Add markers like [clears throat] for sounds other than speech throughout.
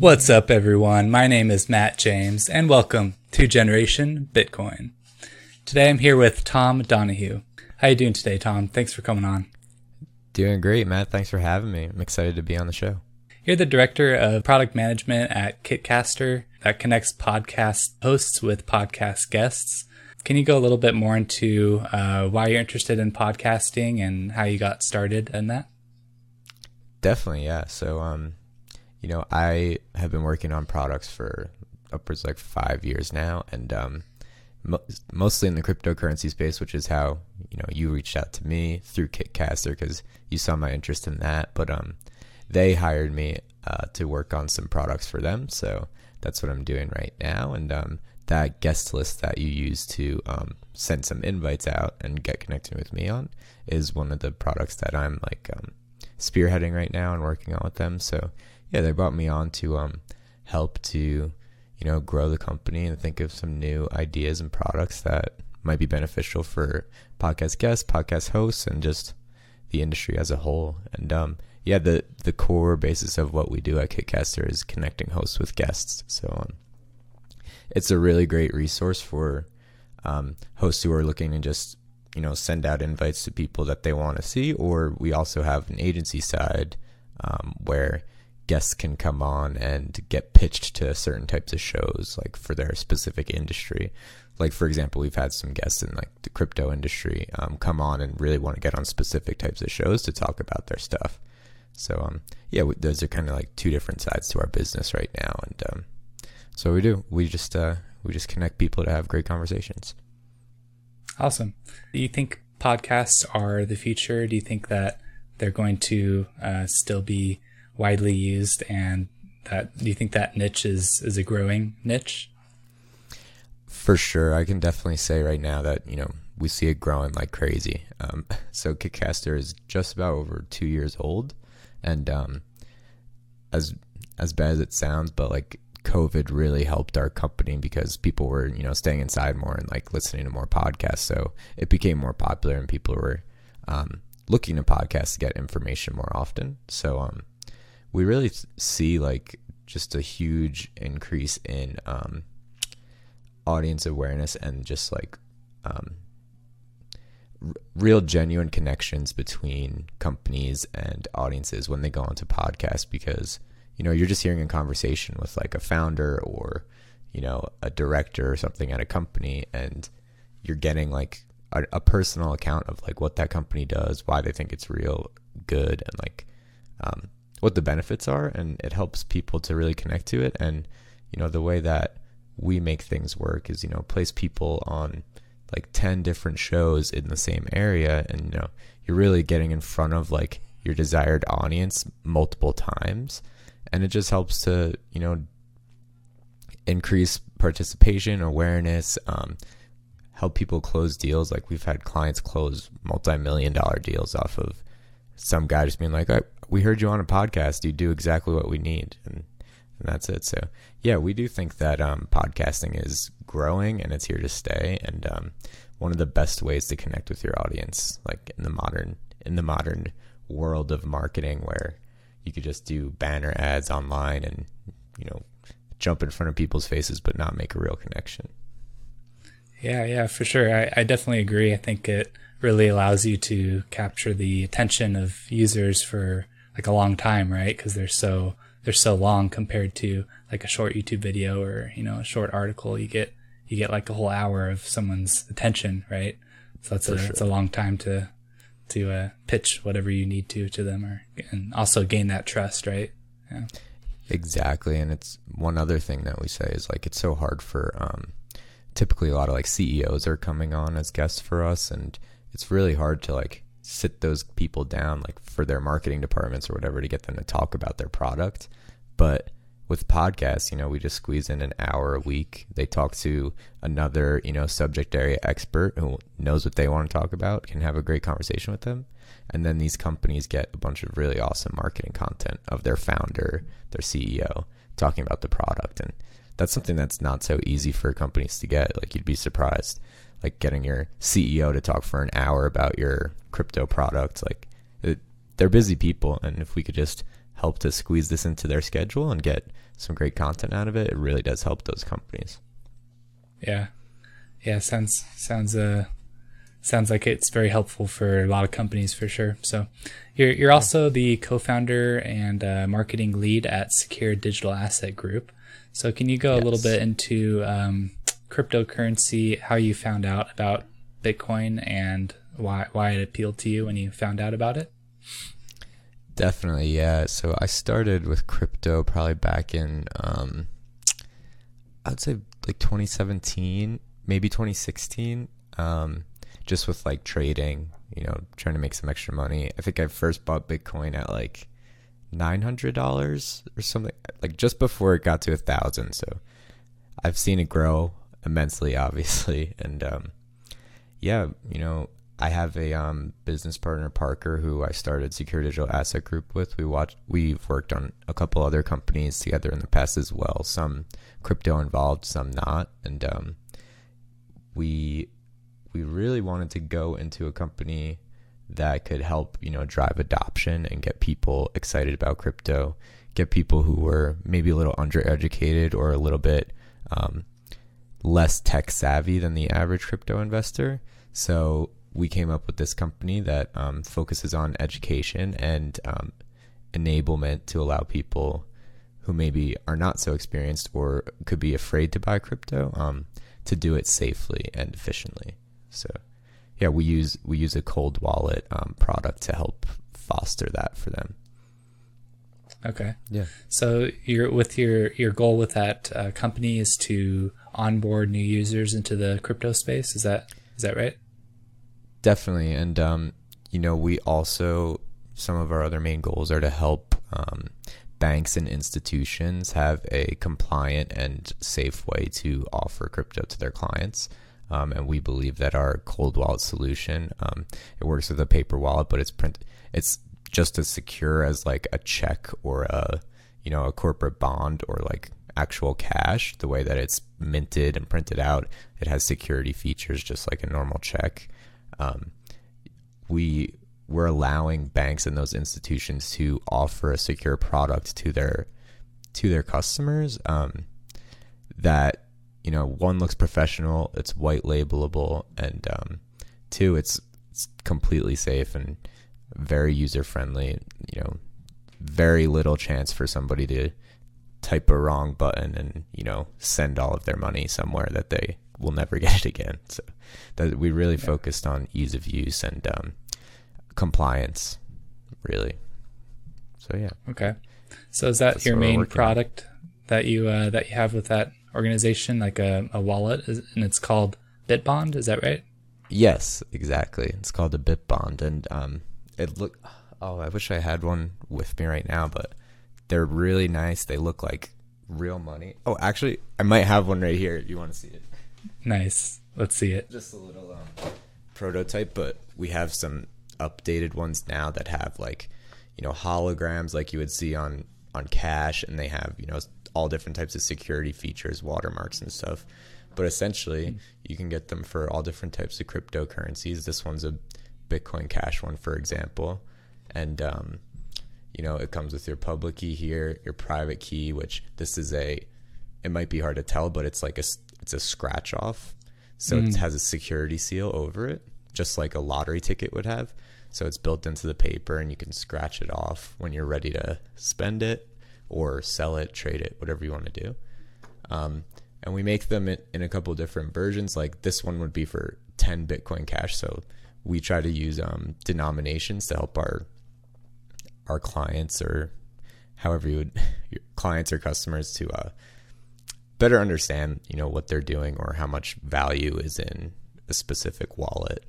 What's up, everyone? My name is Matt James, and welcome to Generation Bitcoin. Today I'm here with Tom Donohue. How you doing today, Tom? Thanks for coming on. Doing great, Matt. Thanks for having me. I'm excited to be on the show. You're the director of product management at Kitcaster that connects podcast hosts with podcast guests. Can you go a little bit more into uh, why you're interested in podcasting and how you got started in that? Definitely, yeah. So, um, you know, I have been working on products for upwards like five years now, and um, mo- mostly in the cryptocurrency space, which is how you know you reached out to me through Kitcaster because you saw my interest in that. But um, they hired me uh, to work on some products for them, so that's what I'm doing right now. And um, that guest list that you use to um, send some invites out and get connected with me on is one of the products that I'm like um, spearheading right now and working on with them. So yeah, they brought me on to um, help to you know grow the company and think of some new ideas and products that might be beneficial for podcast guests, podcast hosts, and just the industry as a whole. And um, yeah, the the core basis of what we do at Kitcaster is connecting hosts with guests. So um, it's a really great resource for um, hosts who are looking to just you know send out invites to people that they want to see, or we also have an agency side um, where guests can come on and get pitched to certain types of shows like for their specific industry. Like for example we've had some guests in like the crypto industry um, come on and really want to get on specific types of shows to talk about their stuff. So um, yeah those are kind of like two different sides to our business right now and um, so we do. We just uh, we just connect people to have great conversations. Awesome. Do you think podcasts are the future? Do you think that they're going to uh, still be widely used and that do you think that niche is is a growing niche? For sure. I can definitely say right now that you know we see it growing like crazy. Um, [laughs] so kitcaster is just about over two years old. And um, as as bad as it sounds but like covid really helped our company because people were you know staying inside more and like listening to more podcasts. So it became more popular and people were um, looking to podcasts to get information more often. So um we really see like just a huge increase in um, audience awareness and just like um, r- real genuine connections between companies and audiences when they go onto podcasts because you know you're just hearing a conversation with like a founder or you know a director or something at a company and you're getting like a, a personal account of like what that company does why they think it's real good and like um, what the benefits are and it helps people to really connect to it. And you know the way that we make things work is you know place people on like 10 different shows in the same area and you know you're really getting in front of like your desired audience multiple times. And it just helps to you know increase participation awareness um, help people close deals. Like we've had clients close multi-million dollar deals off of some guy just being like we heard you on a podcast. You do exactly what we need. And, and that's it. So yeah, we do think that um, podcasting is growing and it's here to stay. And um, one of the best ways to connect with your audience, like in the modern in the modern world of marketing, where you could just do banner ads online and you know jump in front of people's faces, but not make a real connection. Yeah, yeah, for sure. I, I definitely agree. I think it really allows you to capture the attention of users for like a long time, right? Because they're so they're so long compared to like a short YouTube video or you know a short article. You get you get like a whole hour of someone's attention, right? So that's a sure. it's a long time to to uh, pitch whatever you need to to them, or and also gain that trust, right? Yeah. Exactly, and it's one other thing that we say is like it's so hard for um, typically a lot of like CEOs are coming on as guests for us, and it's really hard to like sit those people down like for their marketing departments or whatever to get them to talk about their product. But with podcasts you know we just squeeze in an hour a week. They talk to another you know subject area expert who knows what they want to talk about can have a great conversation with them. And then these companies get a bunch of really awesome marketing content of their founder their ceo talking about the product. And that's something that's not so easy for companies to get. Like you'd be surprised like getting your CEO to talk for an hour about your crypto product. Like it, they're busy people, and if we could just help to squeeze this into their schedule and get some great content out of it, it really does help those companies. Yeah, yeah, sounds sounds uh sounds like it's very helpful for a lot of companies for sure. So, you're you're also the co-founder and uh, marketing lead at Secure Digital Asset Group. So, can you go yes. a little bit into um, cryptocurrency, how you found out about Bitcoin, and why why it appealed to you when you found out about it? Definitely, yeah. So I started with crypto probably back in, um, I'd say like 2017, maybe 2016. Um, just with like trading, you know, trying to make some extra money. I think I first bought Bitcoin at like nine hundred dollars or something, like just before it got to a thousand. So I've seen it grow immensely, [laughs] obviously, and um, yeah, you know, I have a um, business partner, Parker, who I started Secure Digital Asset Group with. We watched, we've worked on a couple other companies together in the past as well. Some crypto involved, some not, and um, we we really wanted to go into a company that could help you know drive adoption and get people excited about crypto, get people who were maybe a little undereducated or a little bit um, less tech savvy than the average crypto investor. So we came up with this company that um, focuses on education and um, enablement to allow people who maybe are not so experienced or could be afraid to buy crypto um, to do it safely and efficiently. So, yeah, we use we use a cold wallet um, product to help foster that for them. Okay. Yeah. So your with your your goal with that uh, company is to onboard new users into the crypto space. Is that is that right? Definitely, and um, you know, we also some of our other main goals are to help um, banks and institutions have a compliant and safe way to offer crypto to their clients. Um, and we believe that our cold wallet solution um, it works with a paper wallet, but it's print it's just as secure as like a check or a you know a corporate bond or like actual cash. The way that it's minted and printed out, it has security features just like a normal check um, we we're allowing banks and those institutions to offer a secure product to their to their customers um, that you know one looks professional it's white labelable and um, two it's, it's completely safe and very user friendly you know very little chance for somebody to type a wrong button and you know send all of their money somewhere that they will never [laughs] get it again. So that we really yeah. focused on ease of use and um, compliance, really. So yeah. Okay. So is that That's your main product on. that you uh, that you have with that organization, like a, a wallet, and it's called Bitbond? Is that right? Yes, exactly. It's called a Bitbond, and um, it look. Oh, I wish I had one with me right now, but they're really nice. They look like real money. Oh, actually, I might have one right here. You want to see it? Nice. Let's see it. Just a little um, prototype, but we have some updated ones now that have like, you know, holograms like you would see on on cash, and they have you know all different types of security features, watermarks and stuff. But essentially, you can get them for all different types of cryptocurrencies. This one's a Bitcoin Cash one, for example, and um, you know it comes with your public key here, your private key, which this is a. It might be hard to tell, but it's like a it's a scratch off. So mm. it has a security seal over it, just like a lottery ticket would have. So it's built into the paper and you can scratch it off when you're ready to spend it or sell it, trade it, whatever you want to do. Um, and we make them in, a couple different versions. Like this one would be for 10 Bitcoin Cash. So we try to use um, denominations to help our our clients or however you would [laughs] your clients or customers to uh, better understand, you know, what they're doing or how much value is in a specific wallet.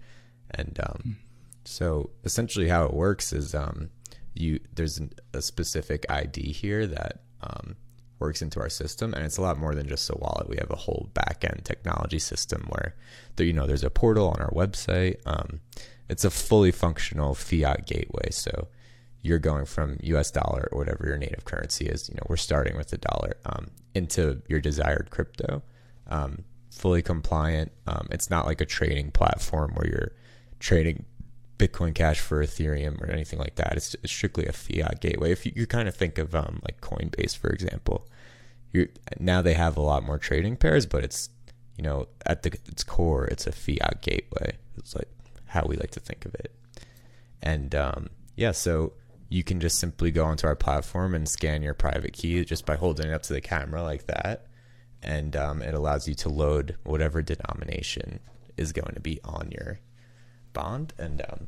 And um, mm. so essentially, how it works is um, you there's a specific ID here that um, works into our system, and it's a lot more than just a wallet. We have a whole backend technology system where there, you know, there's a portal on our website. Um, it's a fully functional fiat gateway, so you're going from US dollar or whatever your native currency is, you know, we're starting with the dollar um, into your desired crypto. Um, fully compliant. Um, it's not like a trading platform where you're trading Bitcoin Cash for Ethereum or anything like that. It's, strictly a fiat gateway. If you, you kind of think of um, like Coinbase, for example, you now they have a lot more trading pairs, but it's you know at the its core, it's a fiat gateway. It's like how we like to think of it. And um, yeah, so you can just simply go onto our platform and scan your private key just by holding it up to the camera like that, and um, it allows you to load whatever denomination is going to be on your bond. And um,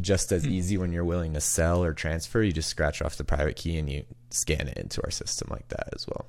just as easy when you're willing to sell or transfer you just scratch off the private key and you scan it into our system like that as well.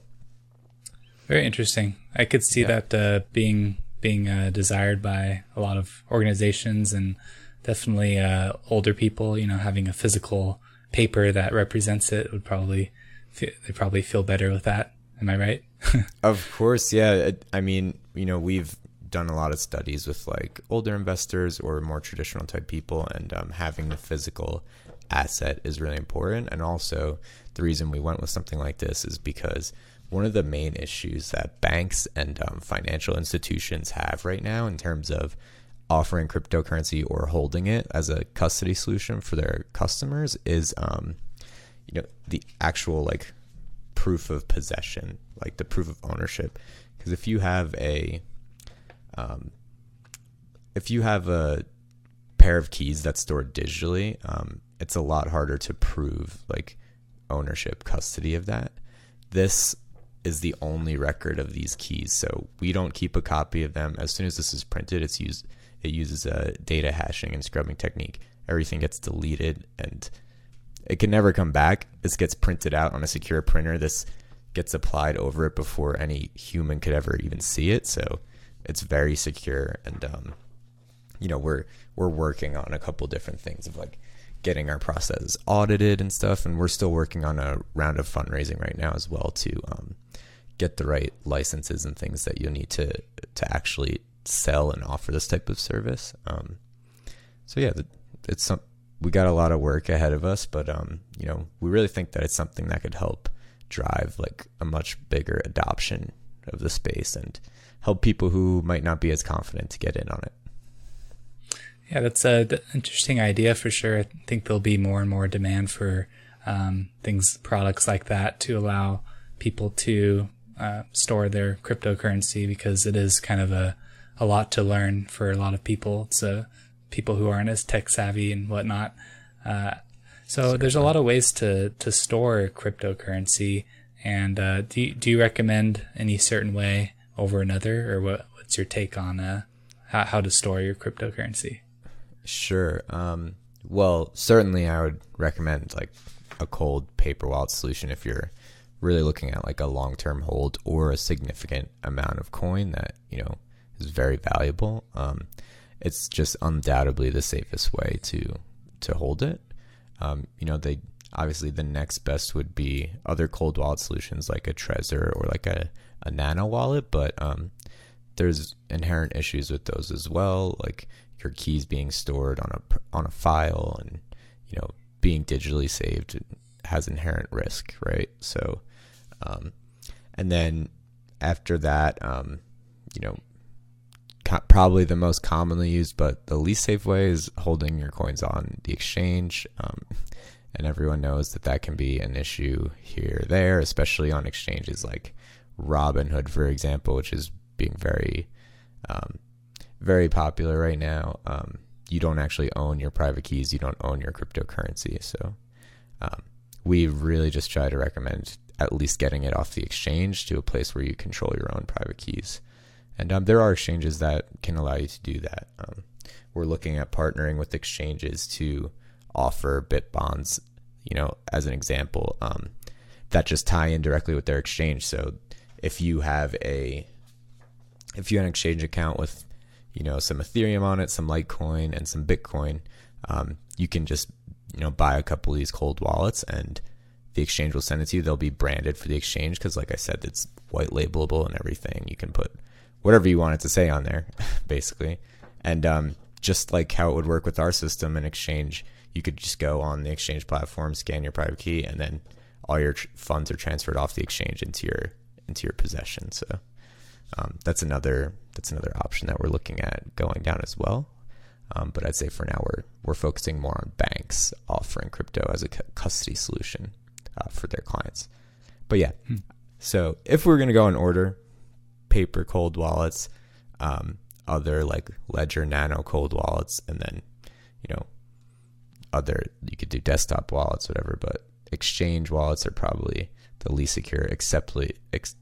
Very interesting. I could see yeah. that uh, being being uh, desired by a lot of organizations and definitely uh, older people you know having a physical paper that represents it would probably they probably feel better with that. Am i right? [laughs] Of course yeah. I mean you know we've done a lot of studies with like older investors or more traditional type people, and um, having the physical asset is really important. And also, the reason we went with something like this is because one of the main issues that banks and um, financial institutions have right now in terms of offering cryptocurrency or holding it as a custody solution for their customers is um, you know the actual like proof of possession like the proof of ownership because if you have a um, if you have a pair of keys that's stored digitally, um, it's a lot harder to prove like ownership, custody of that. This is the only record of these keys, so we don't keep a copy of them. As soon as this is printed, it's used. It uses a data hashing and scrubbing technique. Everything gets deleted, and it can never come back. This gets printed out on a secure printer. This gets applied over it before any human could ever even see it. So it's very secure and um, you know we're we're working on a couple different things of like getting our processes audited and stuff and we're still working on a round of fundraising right now as well to um, get the right licenses and things that you'll need to to actually sell and offer this type of service um, so yeah it's some we got a lot of work ahead of us but um, you know we really think that it's something that could help drive like a much bigger adoption of the space and help people who might not be as confident to get in on it. Yeah, that's an interesting idea for sure. I think there'll be more and more demand for um, things, products like that to allow people to uh, store their cryptocurrency because it is kind of a, a lot to learn for a lot of people. It's uh, people who aren't as tech savvy and whatnot. Uh, so there's a lot of ways to, to store cryptocurrency. And uh, do, you, do you recommend any certain way over another, or what? What's your take on uh, how, how to store your cryptocurrency? Sure. Um, well, certainly, I would recommend like a cold paper wallet solution if you're really looking at like a long-term hold or a significant amount of coin that you know is very valuable. Um, it's just undoubtedly the safest way to to hold it. Um, you know, they obviously the next best would be other cold wallet solutions like a Trezor or like a a nano wallet, but um, there's inherent issues with those as well, like your keys being stored on a on a file and you know being digitally saved has inherent risk, right? So, um, and then after that, um, you know, probably the most commonly used but the least safe way is holding your coins on the exchange. Um, and everyone knows that that can be an issue here or there, especially on exchanges like Robinhood, for example, which is being very, um, very popular right now. Um, you don't actually own your private keys. You don't own your cryptocurrency. So um, we really just try to recommend at least getting it off the exchange to a place where you control your own private keys. And um, there are exchanges that can allow you to do that. Um, we're looking at partnering with exchanges to offer bit bonds, you know, as an example, um, that just tie in directly with their exchange. So if you have a if you have an exchange account with you know some Ethereum on it, some Litecoin, and some Bitcoin, um, you can just you know buy a couple of these cold wallets, and the exchange will send it to you. They'll be branded for the exchange because, like I said, it's white labelable and everything. You can put whatever you want it to say on there, [laughs] basically. And um, just like how it would work with our system and exchange, you could just go on the exchange platform, scan your private key, and then all your tr- funds are transferred off the exchange into your into your possession. So um, that's another that's another option that we're looking at going down as well. Um, but I'd say for now we're we're focusing more on banks offering crypto as a custody solution uh, for their clients. But yeah, hmm. so if we're gonna go in order, paper cold wallets, um, other like Ledger Nano cold wallets, and then you know other you could do desktop wallets, whatever. But exchange wallets are probably the least secure, except ex,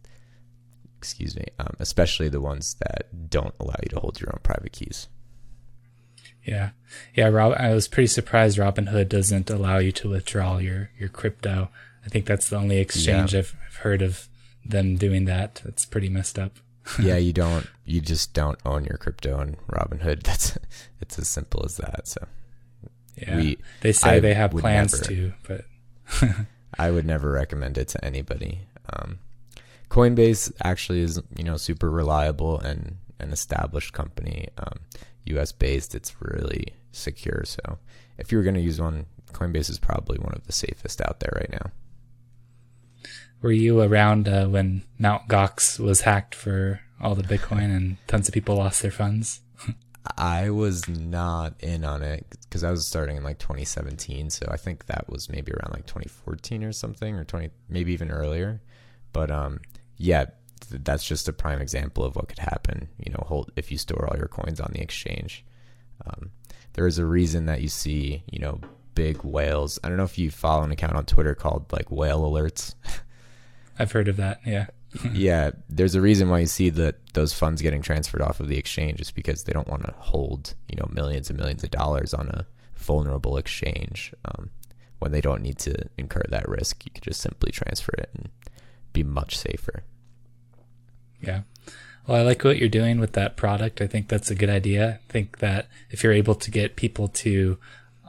excuse me, um, especially the ones that don't allow you to hold your own private keys. Yeah, yeah. Rob, I was pretty surprised Robinhood doesn't allow you to withdraw your your crypto. I think that's the only exchange yeah. I've, I've heard of them doing that. That's pretty messed up. Yeah, you don't. You just don't own your crypto on Robinhood. [laughs] That's it's as simple as that. So yeah, we, they say I they have plans never, to, but [laughs] I would never recommend it to anybody. Um, Coinbase actually is you know super reliable and an established company, um, U.S. based. It's really secure. So if you were going to use one, Coinbase is probably one of the safest out there right now. Were you around uh, when Mount Gox was hacked for all the Bitcoin and tons of people lost their funds? [laughs] I was not in on it because I was starting in like 2017, so I think that was maybe around like 2014 or something, or 20, maybe even earlier. But um, yeah, th- that's just a prime example of what could happen. You know, hold if you store all your coins on the exchange. Um, there is a reason that you see, you know, big whales. I don't know if you follow an account on Twitter called like Whale Alerts. [laughs] I've heard of that. Yeah. [laughs] yeah, there's a reason why you see that those funds getting transferred off of the exchange is because they don't want to hold you know millions and millions of dollars on a vulnerable exchange um, when they don't need to incur that risk. You could just simply transfer it and be much safer. Yeah. Well, I like what you're doing with that product. I think that's a good idea. I think that if you're able to get people to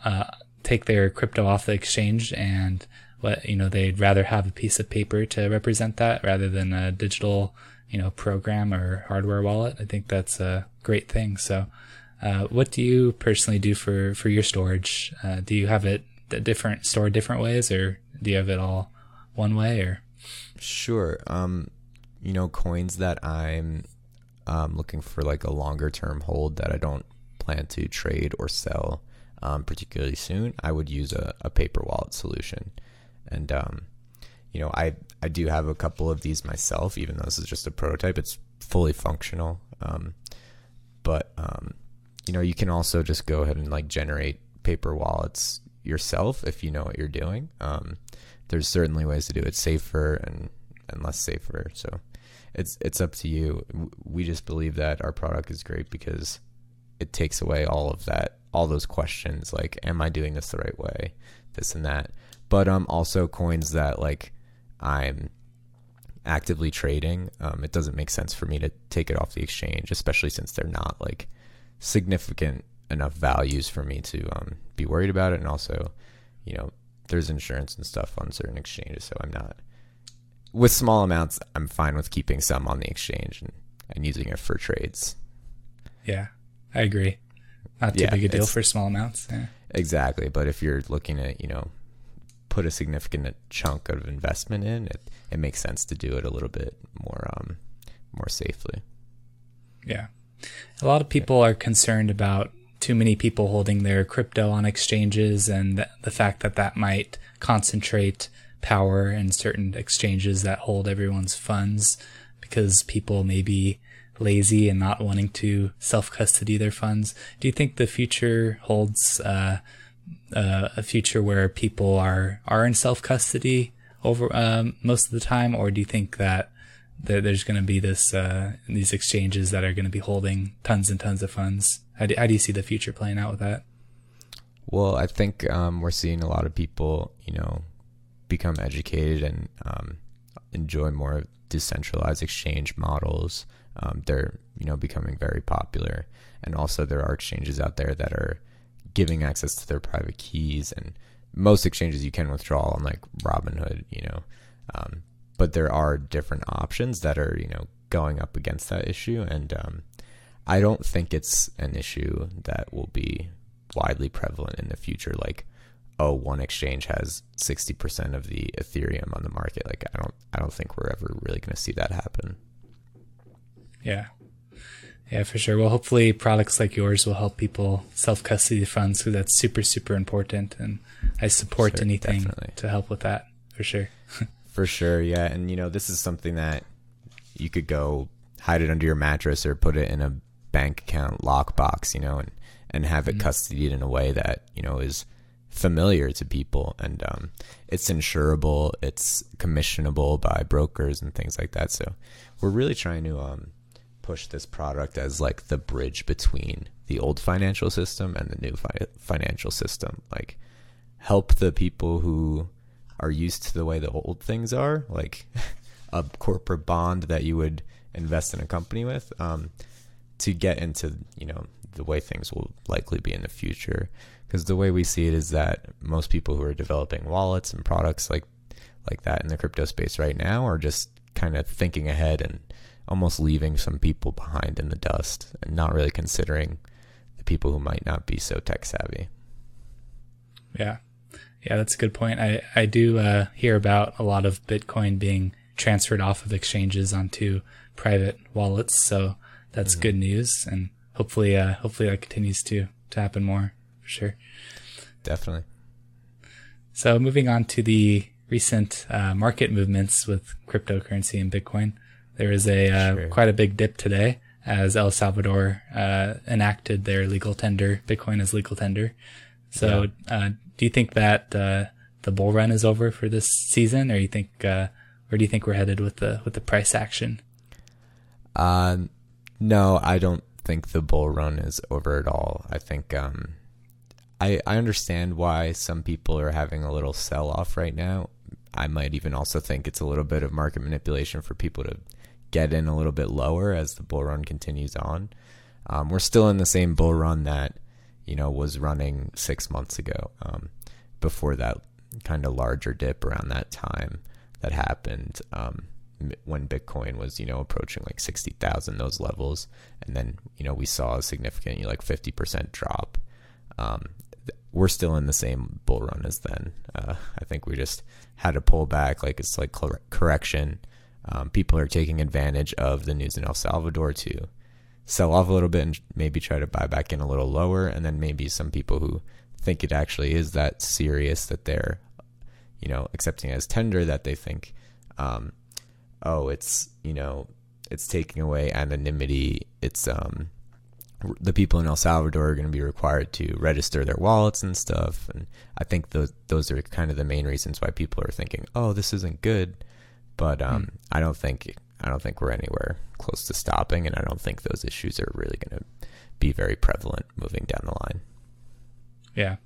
uh, take their crypto off the exchange and what you know they'd rather have a piece of paper to represent that rather than a digital you know program or hardware wallet. I think that's a great thing. So uh, what do you personally do for for your storage? Uh, do you have it different stored different ways or do you have it all one way or? Sure. Um you know coins that i'm um, looking for like a longer term hold that i don't plan to trade or sell um, particularly soon i would use a, a paper wallet solution and um, you know, I I do have a couple of these myself, even though this is just a prototype. It's fully functional, um, but um, you know, you can also just go ahead and like generate paper wallets yourself if you know what you're doing. Um, there's certainly ways to do it safer and and less safer. So it's it's up to you. We just believe that our product is great because it takes away all of that, all those questions like, am I doing this the right way? This and that but um also coins that like I'm actively trading. Um, it doesn't make sense for me to take it off the exchange, especially since they're not like significant enough values for me to um, be worried about it. And also, you know, there's insurance and stuff on certain exchanges, so I'm not with small amounts. I'm fine with keeping some on the exchange and, and using it for trades. Yeah, I agree. Not too yeah, big a deal for small amounts. Yeah. Exactly, but if you're looking at you know put a significant chunk of investment in, it it makes sense to do it a little bit more um more safely. Yeah. A lot of people yeah. are concerned about too many people holding their crypto on exchanges and the fact that that might concentrate power in certain exchanges that hold everyone's funds because people may be lazy and not wanting to self custody their funds. Do you think the future holds uh, uh, a future where people are are in self custody over um, most of the time, or do you think that, there's going to be this uh, these exchanges that are going to be holding tons and tons of funds? How do, how do you see the future playing out with that? Well, I think um, we're seeing a lot of people, you know, become educated and um, enjoy more decentralized exchange models. Um, they're you know becoming very popular, and also there are exchanges out there that are giving access to their private keys and most exchanges you can withdraw on like Robinhood, you know. Um, but there are different options that are, you know, going up against that issue. And um, I don't think it's an issue that will be widely prevalent in the future. Like, oh, one exchange has 60% of the Ethereum on the market. Like, I don't, I don't think we're ever really going to see that happen. Yeah. Yeah, for sure. Well, hopefully products like yours will help people self custody funds because that's super, super important. And I support Sure, anything definitely. to help with that for sure. [laughs] For sure, yeah. And you know, this is something that you could go hide it under your mattress or put it in a bank account lockbox, you know, and and have it custodied in a way that you know is familiar to people, and um, it's insurable, it's commissionable by brokers and things like that. So we're really trying to um, push this product as like the bridge between the old financial system and the new fi- financial system, like help the people who are used to the way the old things are, like [laughs] a corporate bond that you would invest in a company with, um, to get into you know the way things will likely be in the future. Because the way we see it is that most people who are developing wallets and products like like that in the crypto space right now are just kind of thinking ahead and almost leaving some people behind in the dust and not really considering the people who might not be so tech savvy. Yeah. Yeah, that's a good point. I, I do uh, hear about a lot of Bitcoin being transferred off of exchanges onto private wallets. So that's good news. And hopefully, uh, hopefully that continues to, to happen more for sure. Definitely. So moving on to the recent uh, market movements with cryptocurrency and Bitcoin, there is a uh, Sure. quite a big dip today as El Salvador uh, enacted their legal tender, Bitcoin as legal tender. So, uh, do you think that uh, the bull run is over for this season, or you think uh, where do you think we're headed with the with the price action? Uh, no, I don't think the bull run is over at all. I think um, I I understand why some people are having a little sell off right now. I might even also think it's a little bit of market manipulation for people to get in a little bit lower as the bull run continues on. Um, we're still in the same bull run that you know was running six months ago. Um, before that kind of larger dip around that time that happened um, when Bitcoin was you know approaching like sixty thousand those levels, and then you know we saw a significant you know, like fifty percent drop. Um, we're still in the same bull run as then. Uh, I think we just had to pull back, like it's like correction. Um, people are taking advantage of the news in El Salvador to sell off a little bit and maybe try to buy back in a little lower, and then maybe some people who think it actually is that serious that they're, you know, accepting as tender that they think, um, oh, it's you know, it's taking away anonymity. It's um, the people in El Salvador are going to be required to register their wallets and stuff, and I think those those are kind of the main reasons why people are thinking, oh, this isn't good. But um, I don't think I don't think we're anywhere close to stopping, and I don't think those issues are really going to be very prevalent moving down the line. Yeah,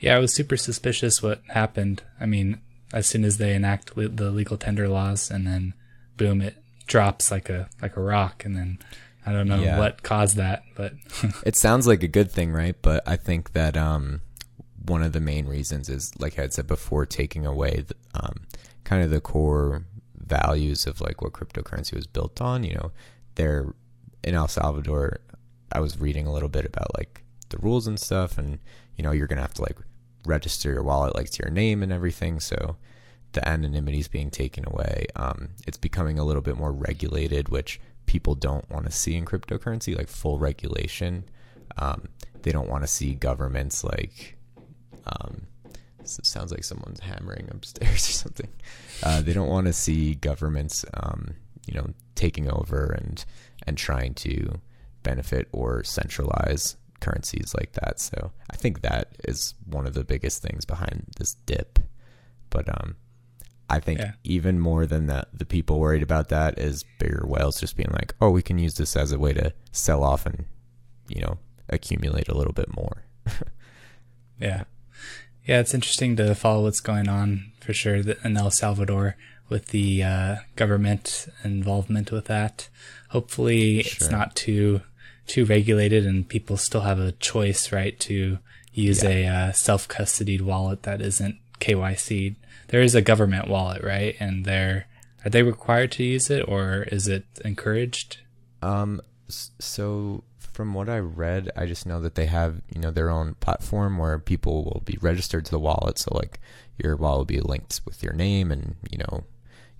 yeah, I was super suspicious what happened. I mean, as soon as they enact le- the legal tender laws, and then boom, it drops like a like a rock, and then I don't know Yeah. what caused that, but [laughs] It sounds like a good thing, right? But I think that um, one of the main reasons is, like I had said before, taking away the, um, kind of the core values of like what cryptocurrency was built on. You know, they're in El Salvador. I was reading a little bit about like the rules and stuff, and you know, you're gonna have to like register your wallet like to your name and everything. So the anonymity is being taken away. Um, it's becoming a little bit more regulated, which people don't want to see in cryptocurrency, like full regulation. Um, they don't want to see governments like. Um, sounds like someone's hammering upstairs [laughs] or something. Uh, they don't want to see governments, um, you know, taking over and and trying to benefit or centralize currencies like that. So I think that is one of the biggest things behind this dip. But um, I think Yeah. even more than that, the people worried about that is bigger whales just being like, oh, we can use this as a way to sell off and, you know, accumulate a little bit more. [laughs] Yeah. Yeah, it's interesting to follow what's going on for sure in El Salvador with the uh, government involvement with that. Hopefully it's not too too regulated and people still have a choice, right, to use a uh, self-custodied wallet that isn't KYC. There is a government wallet, right? And they're are they required to use it or is it encouraged? Um, so from what I read, I just know that they have, you know, their own platform where people will be registered to the wallet. So like your wallet will be linked with your name and, you know,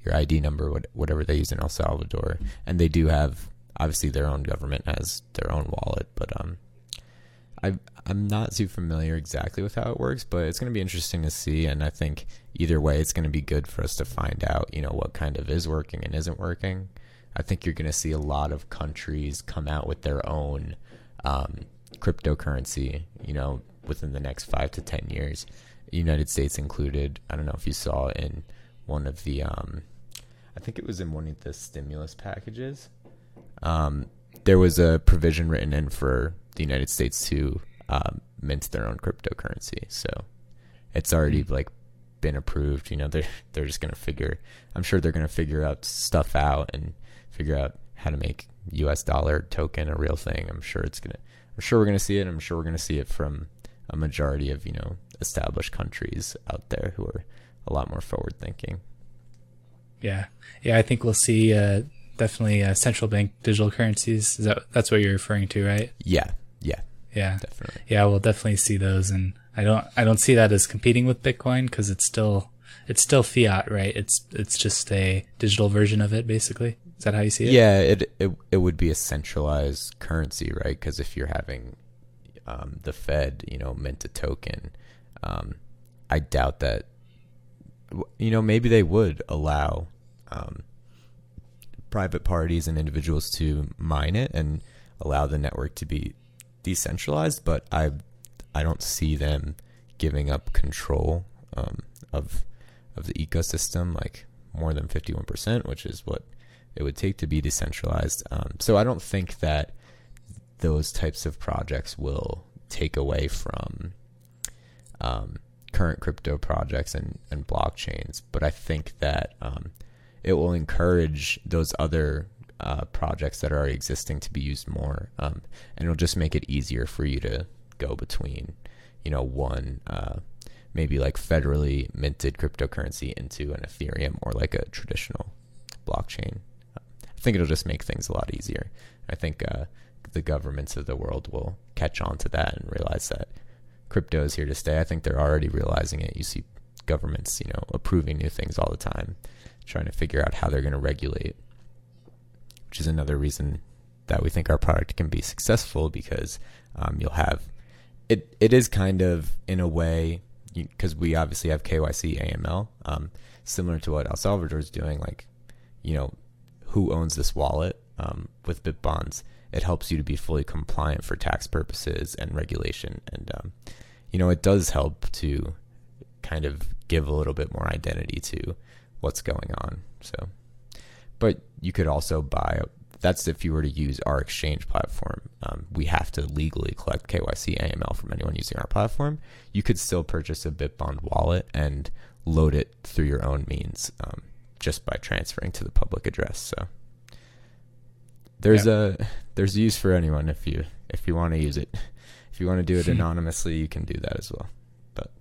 your ID number, whatever they use in El Salvador. And they do have obviously their own government has their own wallet, but um, I I'm not too familiar exactly with how it works, but it's going to be interesting to see. And I think either way, it's going to be good for us to find out, you know, what kind of is working and isn't working. I think you're going to see a lot of countries come out with their own um, cryptocurrency, you know, within the next five to ten years. United States included. I don't know if you saw in one of the, um, I think it was in one of the stimulus packages. Um, there was a provision written in for the United States to um, mint their own cryptocurrency. So it's already mm-hmm. like been approved. You know, they're they're just gonna figure. I'm sure they're gonna figure out stuff out and figure out how to make U.S. dollar token a real thing. I'm sure it's gonna. I'm sure we're gonna see it. I'm sure we're gonna see it from a majority of you know established countries out there who are a lot more forward thinking. Yeah, yeah, I think we'll see uh, definitely uh, central bank digital currencies. Is that that's what you're referring to, right? Yeah, yeah, yeah, definitely. Yeah, we'll definitely see those, and I don't I don't see that as competing with Bitcoin because it's still it's still fiat, right? It's it's just a digital version of it, basically. Is that how you see it? Yeah, it it, it would be a centralized currency, right? Because if you're having um, the Fed, you know, mint a token, um, I doubt that. You know, maybe they would allow um, private parties and individuals to mine it and allow the network to be decentralized, but I I don't see them giving up control um, of of the ecosystem like more than 51%, which is what it would take to be decentralized. Um, so I don't think that those types of projects will take away from um, current crypto projects and, and blockchains, but I think that um, it will encourage those other uh, projects that are already existing to be used more, um, and it'll just make it easier for you to go between, you know, one uh, maybe like federally minted cryptocurrency into an Ethereum or like a traditional blockchain. I think it'll just make things a lot easier. I think uh, the governments of the world will catch on to that and realize that crypto is here to stay. I think they're already realizing it. You see governments, you know, approving new things all the time trying to figure out how they're going to regulate, which is another reason that we think our product can be successful because um, you'll have it. It is kind of in a way because we obviously have KYC AML, um, similar to what El Salvador is doing. Like, you know, who owns this wallet um, with Bitbonds? It helps you to be fully compliant for tax purposes and regulation, and um, you know, it does help to kind of give a little bit more identity to what's going on. So, but you could also buy. That's if you were to use our exchange platform. Um, we have to legally collect KYC AML from anyone using our platform. You could still purchase a Bitbond wallet and load it through your own means, um, just by transferring to the public address. So there's a there's a use for anyone if you if you want to use it. [laughs] If you want to do it [laughs] anonymously, you can do that as well. But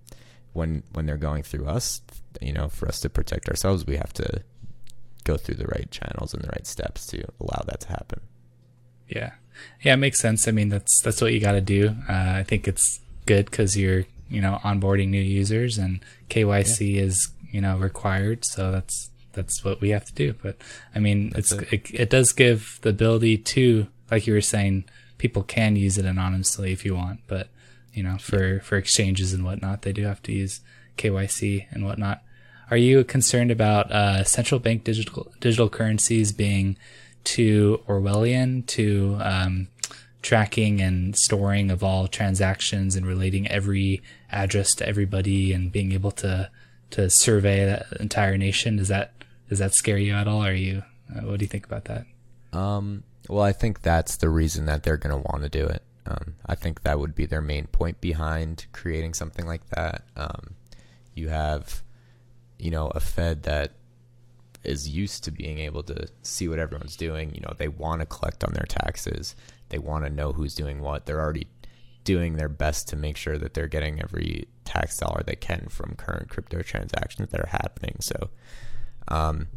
when when they're going through us, you know, for us to protect ourselves, we have to go through the right channels and the right steps to allow that to happen. Yeah, yeah, it makes sense. I mean, that's that's what you got to do. Uh, I think it's good because you're you know onboarding new users and KYC yeah. is you know required, so that's that's what we have to do. But I mean, that's it's it. It, it does give the ability to, like you were saying, people can use it anonymously if you want, but you know, for for exchanges and whatnot, they do have to use KYC and whatnot. Are you concerned about uh, central bank digital digital currencies being too Orwellian to um, tracking and storing of all transactions and relating every address to everybody and being able to to survey that entire nation? Does that does that scare you at all? Are you uh, what do you think about that? Um, well, I think that's the reason that they're going to want to do it. Um, I think that would be their main point behind creating something like that. Um, you have, you know, a Fed that is used to being able to see what everyone's doing. You know, they want to collect on their taxes. They want to know who's doing what. They're already doing their best to make sure that they're getting every tax dollar they can from current crypto transactions that are happening. So, um,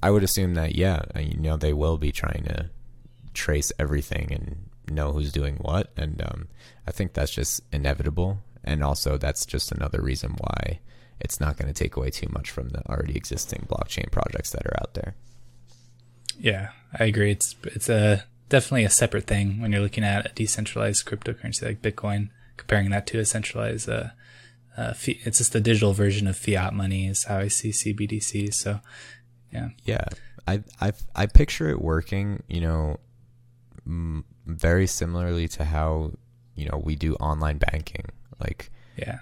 I would assume that yeah, uh, you know, they will be trying to trace everything and know who's doing what, and um, I think that's just inevitable. And also, that's just another reason why it's not going to take away too much from the already existing blockchain projects that are out there. Yeah, I agree. It's it's a definitely a separate thing when you're looking at a decentralized cryptocurrency like Bitcoin, comparing that to a centralized. Uh, uh, it's just the digital version of fiat money is how I see CBDC. So, yeah, yeah, I I I picture it working. You know, m- very similarly to how you know we do online banking. Like, yeah,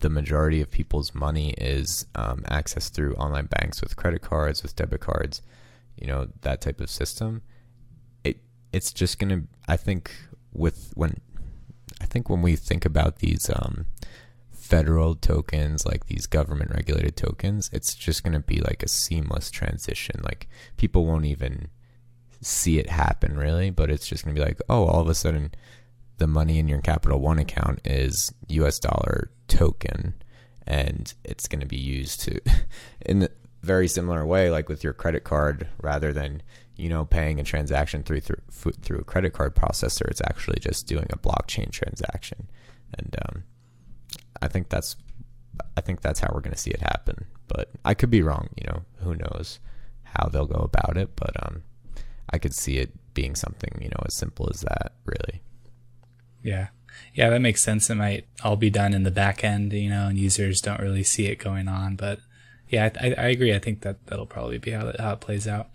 the majority of people's money is um, accessed through online banks with credit cards, with debit cards, you know that type of system. It it's just gonna. I think with when I think when we think about these um, federal tokens, like these government regulated tokens, it's just gonna be like a seamless transition. Like people won't even see it happen really, but it's just gonna be like, oh, all of a sudden the money in your Capital One account is US dollar token and it's going to be used to [laughs] in a very similar way like with your credit card rather than you know paying a transaction through through through a credit card processor it's actually just doing a blockchain transaction. And um, I think that's I think that's how we're going to see it happen. But I could be wrong you know who knows how they'll go about it but um, I could see it being something you know as simple as that really yeah. Yeah, that makes sense. It might all be done in the back end, you know, and users don't really see it going on. But yeah, I, I agree. I think that that'll probably be how, it, how it plays out.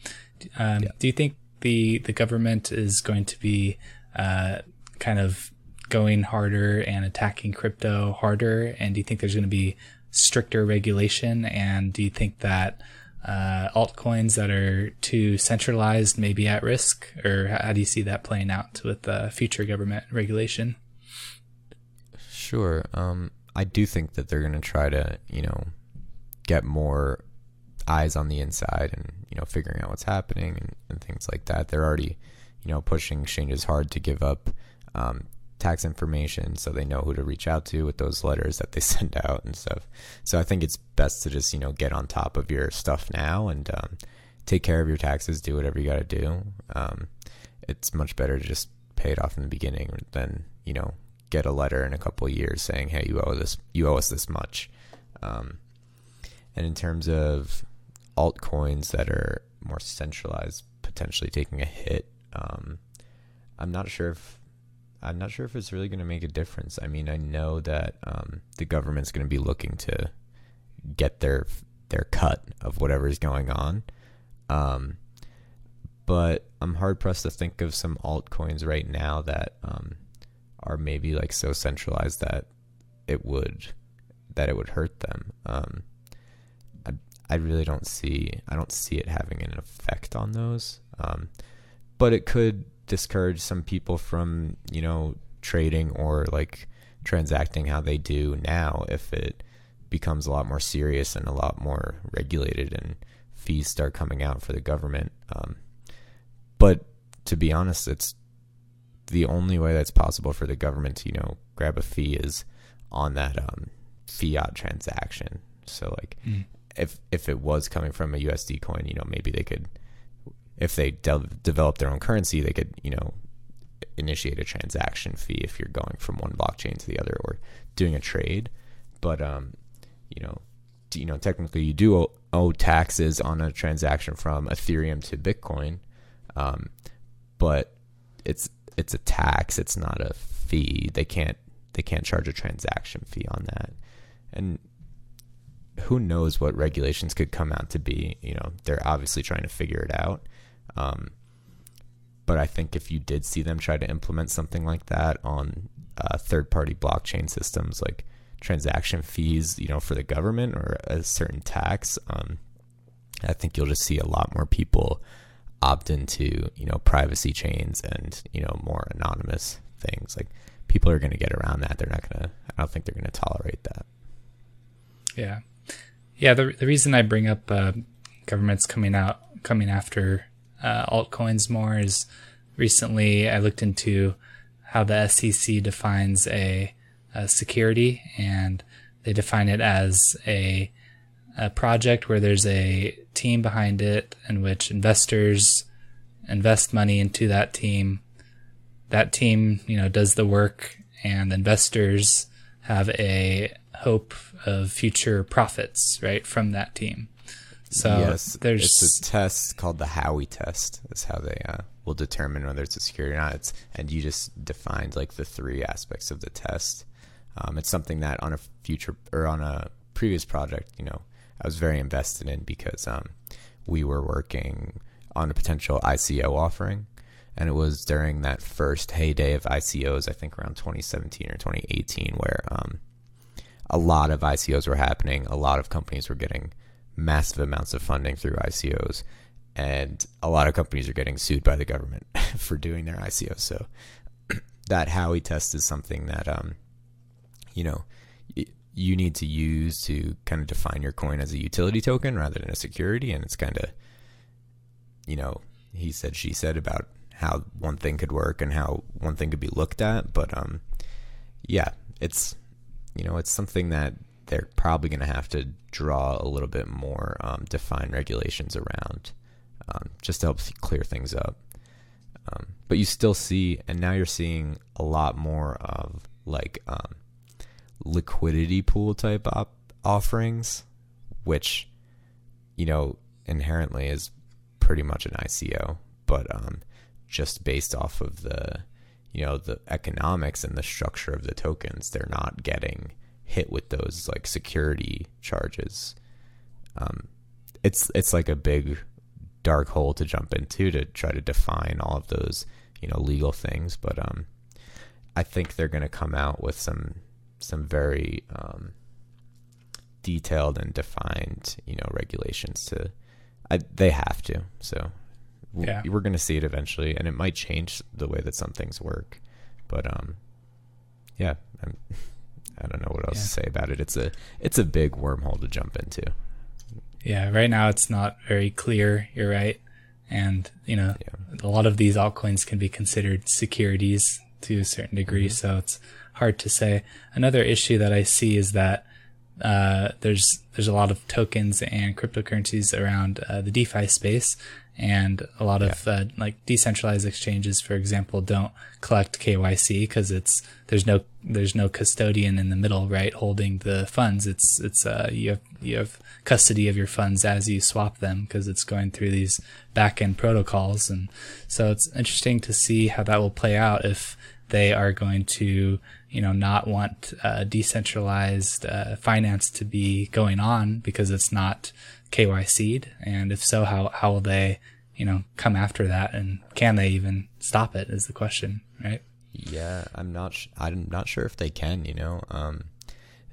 Um, yeah. Do you think the, the government is going to be uh, kind of going harder and attacking crypto harder? And do you think there's going to be stricter regulation? And do you think that uh, altcoins that are too centralized may be at risk, or how do you see that playing out with uh, future government regulation? Sure. Um, I do think that they're going to try to, you know, get more eyes on the inside and you know figuring out what's happening and, and things like that. They're already, you know, pushing exchanges hard to give up um, tax information so they know who to reach out to with those letters that they [laughs] send out and stuff. So I think it's best to just, you know, get on top of your stuff now and um, take care of your taxes, do whatever you got to do. Um, it's much better to just pay it off in the beginning than, you know, get a letter in a couple years saying, "Hey, you owe this you owe us this much." Um, and in terms of altcoins that are more centralized potentially taking a hit, um, I'm not sure if I'm not sure if it's really going to make a difference. I mean, I know that um, the government's going to be looking to get their their cut of whatever is going on, um, but I'm hard pressed to think of some altcoins right now that um, are maybe like so centralized that it would that it would hurt them. Um, I I really don't see I don't see it having an effect on those, um, but it could discourage some people from you know trading or like transacting how they do now if it becomes a lot more serious and a lot more regulated and fees start coming out for the government um, but to be honest it's the only way that's possible for the government to you know grab a fee is on that um, fiat transaction so like mm. if if it was coming from a USD coin you know maybe they could if they de- develop their own currency, they could, you know, initiate a transaction fee if you're going from one blockchain to the other or doing a trade. But um, you know, you know, technically you do owe, owe taxes on a transaction from Ethereum to Bitcoin, um, but it's it's a tax. It's not a fee. They can't they can't charge a transaction fee on that, and who knows what regulations could come out to be. You know, they're obviously trying to figure it out. Um, but I think if you did see them try to implement something like that on uh, third-party blockchain systems, like transaction fees, you know, for the government or a certain tax, um, I think you'll just see a lot more people opt into, you know, privacy chains and you know more anonymous things. Like people are going to get around that. They're not going to. I don't think they're going to tolerate that. Yeah, yeah. The the reason I bring up uh, governments coming out coming after uh, altcoins more is recently I looked into how the SEC defines a, a security, and they define it as a, a project where there's a team behind it in which investors invest money into that team. That team, you know, does the work, and investors have a hope of future profits, right, from that team. So yes, there's it's a test called the Howey test. Is how they uh, will determine whether it's a security or not. It's, and you just defined like the three aspects of the test. Um, it's something that on a future or on a previous project, you know, I was very invested in because um, we were working on a potential ICO offering. And it was during that first heyday of ICOs, I think around 2017 or 2018, where um, a lot of ICOs were happening. A lot of companies were getting massive amounts of funding through ICOs, and a lot of companies are getting sued by the government [laughs] for doing their ICOs. So [clears throat] that Howey test is something that um, you know you need to use to kind of define your coin as a utility token rather than a security, and it's kind of you know he said she said about how one thing could work and how one thing could be looked at, but um, yeah, it's you know it's something that they're probably going to have to draw a little bit more um, defined regulations around um, just to help clear things up. Um, but you still see, and now you're seeing a lot more of like um, liquidity pool type op- offerings, which you know inherently is pretty much an ICO, but um, just based off of the you know the economics and the structure of the tokens, they're not getting hit with those like security charges. Um, it's it's like a big dark hole to jump into to try to define all of those you know legal things, but um, I think they're going to come out with some some very um, detailed and defined you know regulations to. I, they have to so yeah. we're going to see it eventually and it might change the way that some things work but um yeah I'm, I don't know what else yeah. to say about it. It's a it's a big wormhole to jump into. Yeah, right now it's not very clear. You're right, and you know yeah. a lot of these altcoins can be considered securities to a certain degree, mm-hmm. so it's hard to say. Another issue that I see is that uh, there's there's a lot of tokens and cryptocurrencies around uh, the DeFi space, and a lot of uh, like decentralized exchanges, for example, don't collect KYC because it's there's no there's no custodian in the middle, right, holding the funds. It's it's uh, you have you have custody of your funds as you swap them because it's going through these backend protocols, and so it's interesting to see how that will play out if they are going to you know not want uh, decentralized uh, finance to be going on because it's not KYC'd? And if so, how, how will they, you know, come after that? And can they even stop it is the question, right? Yeah, I'm not, sh- I'm not sure if they can, you know, um,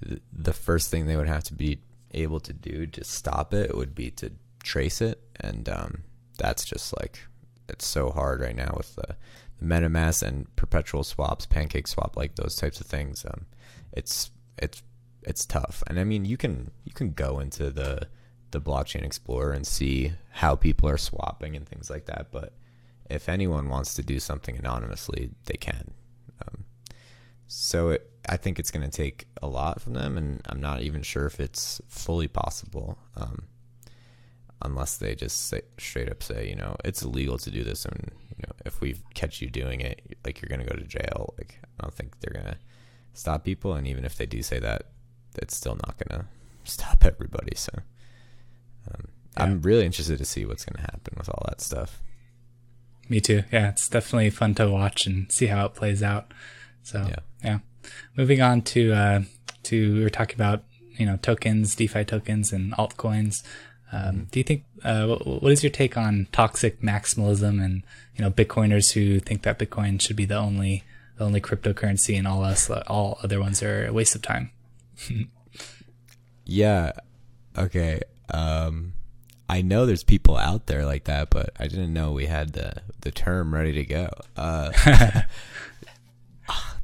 th- the first thing they would have to be able to do to stop it would be to trace it. And, um, that's just like, it's so hard right now with the, the MetaMask and perpetual swaps, PancakeSwap, like those types of things. Um, it's, it's, it's tough. And I mean, you can, you can go into the, the blockchain explorer and see how people are swapping and things like that. But if anyone wants to do something anonymously, they can. Um, so it, I think it's going to take a lot from them, and I'm not even sure if it's fully possible, um, unless they just say, straight up say, you know, it's illegal to do this, and you know, if we catch you doing it, like you're going to go to jail. Like I don't think they're going to stop people, and even if they do say that, it's still not going to stop everybody. So. Yeah. I'm really interested to see what's going to happen with all that stuff. Me too. Yeah, it's definitely fun to watch and see how it plays out. So yeah, yeah. moving on to uh, to we were talking about you know tokens, DeFi tokens, and altcoins. Um, mm-hmm. do you think uh, what, what is your take on toxic maximalism and you know Bitcoiners who think that Bitcoin should be the only the only cryptocurrency and all us all other ones are a waste of time? [laughs] yeah. Okay. Um, I know there's people out there like that, but I didn't know we had the the term ready to go. Uh, [laughs]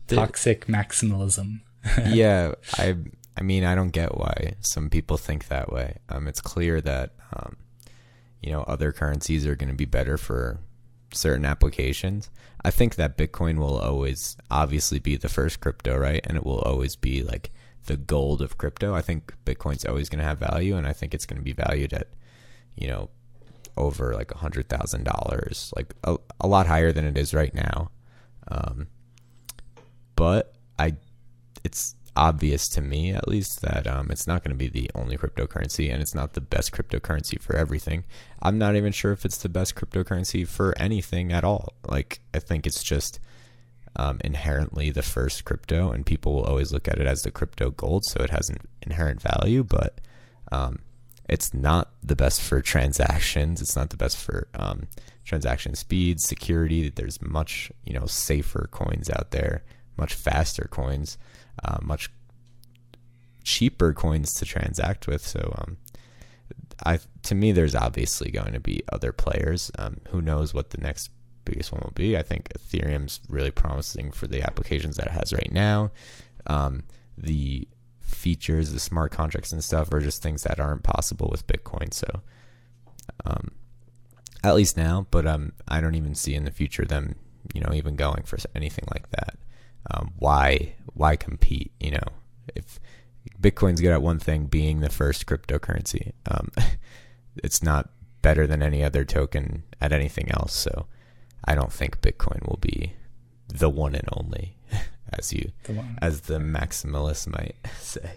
Toxic maximalism. [laughs] yeah, I I mean I don't get why some people think that way. Um, it's clear that um, you know other currencies are going to be better for certain applications. I think that Bitcoin will always obviously be the first crypto, right? And it will always be like the gold of crypto. I think Bitcoin's always going to have value, and I think it's going to be valued at, you know, over like a hundred thousand dollars, like a, a lot higher than it is right now. Um, but I, it's obvious to me, at least, that um, it's not going to be the only cryptocurrency and it's not the best cryptocurrency for everything. I'm not even sure if it's the best cryptocurrency for anything at all. Like, I think it's just um, inherently the first crypto, and people will always look at it as the crypto gold, so it has an inherent value, but um, it's not the best for transactions. It's not the best for um, transaction speed, security. There's much, you know, safer coins out there, much faster coins uh, much cheaper coins to transact with. So, um, I to me, there's obviously going to be other players. Um, who knows what the next biggest one will be? I think Ethereum's really promising for the applications that it has right now. Um, the features, the smart contracts and stuff, are just things that aren't possible with Bitcoin. So, um, at least now, but um, I don't even see in the future them, you know, even going for anything like that. Um, why why compete? You know, if Bitcoin's good at one thing, being the first cryptocurrency, um, [laughs] it's not better than any other token at anything else. So I don't think Bitcoin will be the one and only, as you the as the maximalists might [laughs] say.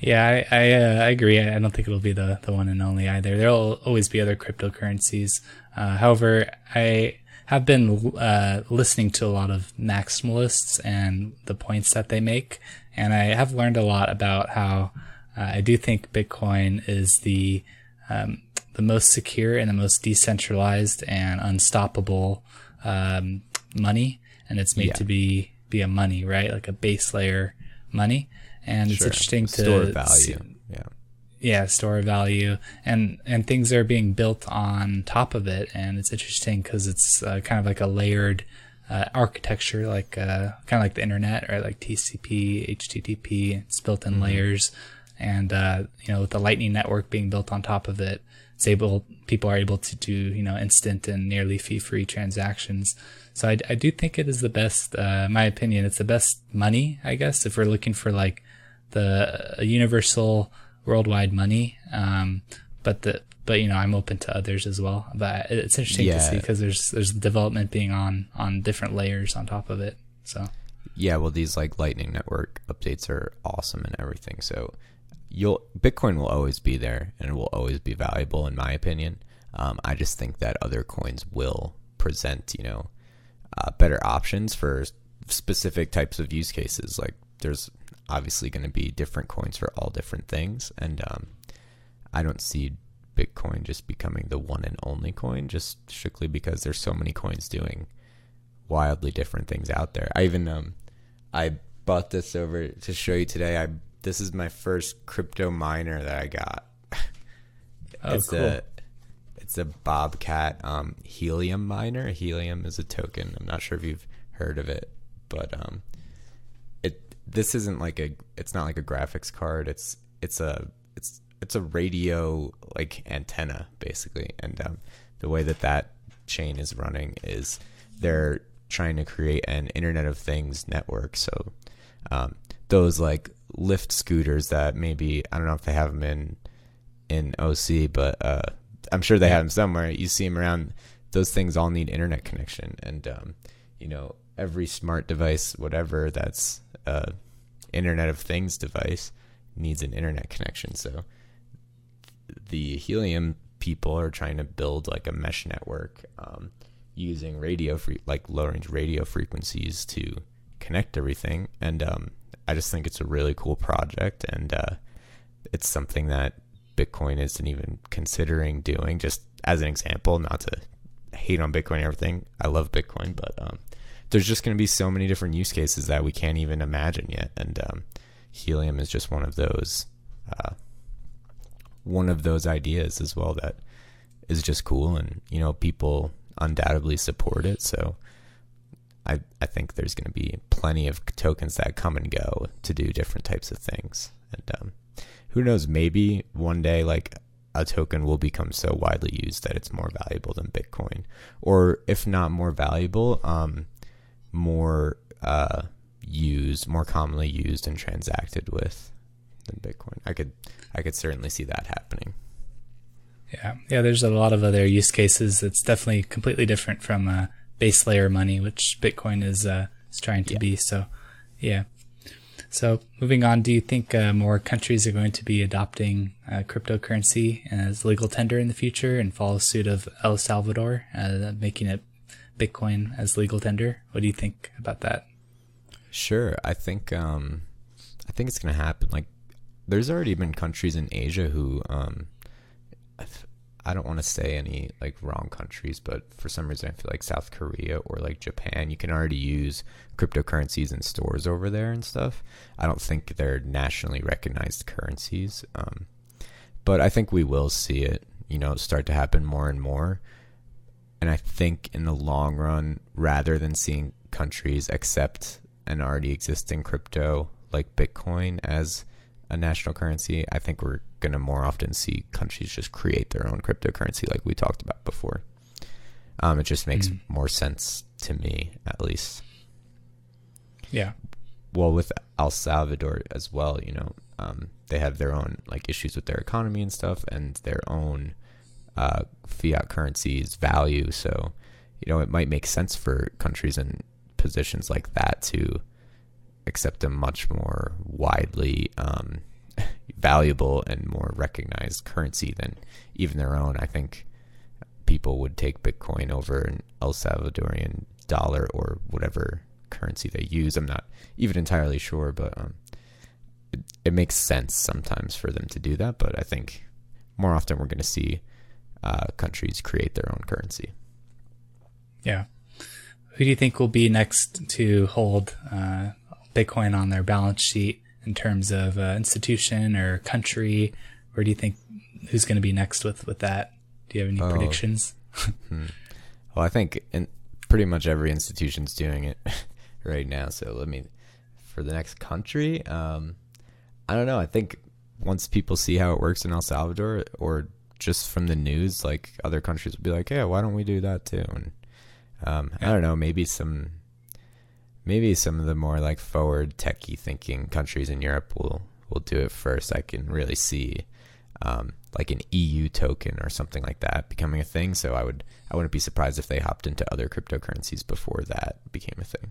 Yeah, I I, uh, I, agree. I don't think it'll be the the one and only either. There'll always be other cryptocurrencies. Uh, however, I have been uh, listening to a lot of maximalists and the points that they make, and I have learned a lot about how uh, I do think Bitcoin is the um, the most secure and the most decentralized and unstoppable um, money, and it's made yeah. to be be a money, right? Like a base layer money, and sure. it's interesting to store value. See, yeah yeah store value and and things are being built on top of it and it's interesting because it's uh, kind of like a layered uh, architecture like uh, kind of like the internet or like tcp http it's built in mm-hmm. layers and uh, you know with the lightning network being built on top of it it's able people are able to do you know instant and nearly fee free transactions so I, I do think it is the best uh, my opinion it's the best money i guess if we're looking for like the universal worldwide money. Um, but the but you know I'm open to others as well. But it's interesting yeah. to see because there's there's development being on on different layers on top of it. So yeah, well these like Lightning Network updates are awesome and everything. So you'll Bitcoin will always be there and it will always be valuable in my opinion. Um, I just think that other coins will present you know uh, better options for specific types of use cases. Like there's obviously going to be different coins for all different things, and um, I don't see Bitcoin just becoming the one and only coin, just strictly because there's so many coins doing wildly different things out there. I even um, I bought this over to show you today. I this is my first crypto miner that I got. [laughs] Oh, it's cool. a it's a Bobcat um, helium miner. Helium is a token. I'm not sure if you've heard of it, but um, this isn't like a it's not like a graphics card it's it's a it's it's a radio like antenna basically and um, the way that that chain is running is they're trying to create an internet of things network so um, those like Lyft scooters that maybe i don't know if they have them in in oc but uh, i'm sure they have them somewhere you see them around those things all need internet connection and um, you know every smart device whatever that's uh, Internet of Things device needs an internet connection. So the Helium people are trying to build like a mesh network um, using radio free, like low range radio frequencies to connect everything. And um, I just think it's a really cool project, and uh, it's something that Bitcoin isn't even considering doing. Just as an example, not to hate on Bitcoin and everything. I love Bitcoin, but um, there's just going to be so many different use cases that we can't even imagine yet. And um, helium is just one of those, uh, one of those ideas as well that is just cool. And, you know, people undoubtedly support it. So I, I think there's going to be plenty of tokens that come and go to do different types of things. And um, who knows, maybe one day, like, a token will become so widely used that it's more valuable than Bitcoin, or if not more valuable, um, more uh, used, more commonly used and transacted with than Bitcoin. I could I could certainly see that happening. Yeah, yeah. There's a lot of other use cases. It's definitely completely different from uh, base layer money, which Bitcoin is uh, is trying to yeah. be. So, yeah. So moving on, do you think uh, more countries are going to be adopting uh, cryptocurrency as legal tender in the future and follow suit of El Salvador, uh, making it Bitcoin as legal tender? What do you think about that? Sure, I think um, I think it's going to happen. Like, there's already been countries in Asia who um, I don't want to say any like wrong countries, but for some reason I feel like South Korea or like Japan, you can already use cryptocurrencies in stores over there and stuff. I don't think they're nationally recognized currencies, um, but I think we will see it, you know, start to happen more and more. And I think in the long run, rather than seeing countries accept an already existing crypto like Bitcoin as a national currency, I think we're going to more often see countries just create their own cryptocurrency, like we talked about before. Um, it just makes mm. more sense to me, at least. Yeah. Well, with El Salvador as well, you know, um, they have their own like issues with their economy and stuff, and their own uh, fiat currencies value. So, you know, it might make sense for countries in positions like that to accept a much more widely um, valuable and more recognized currency than even their own. I think people would take Bitcoin over an El Salvadorian dollar or whatever currency they use. I'm not even entirely sure, but um, it, it, makes sense sometimes for them to do that. But I think more often we're going to see uh, countries create their own currency. Yeah. Who do you think will be next to hold uh, Bitcoin on their balance sheet in terms of uh, institution or country? Where do you think who's going to be next with with that? Do you have any oh. predictions? [laughs] hmm. Well, I think in pretty much every institution's doing it [laughs] right now. So let me for the next country. Um, I don't know. I think once people see how it works in El Salvador, or just from the news, like other countries will be like, "Yeah, why don't we do that too?" And um, yeah. I don't know. Maybe some maybe some of the more like forward techie thinking countries in Europe will will do it first. I can really see um, like an EU token or something like that becoming a thing. So I would I wouldn't be surprised if they hopped into other cryptocurrencies before that became a thing.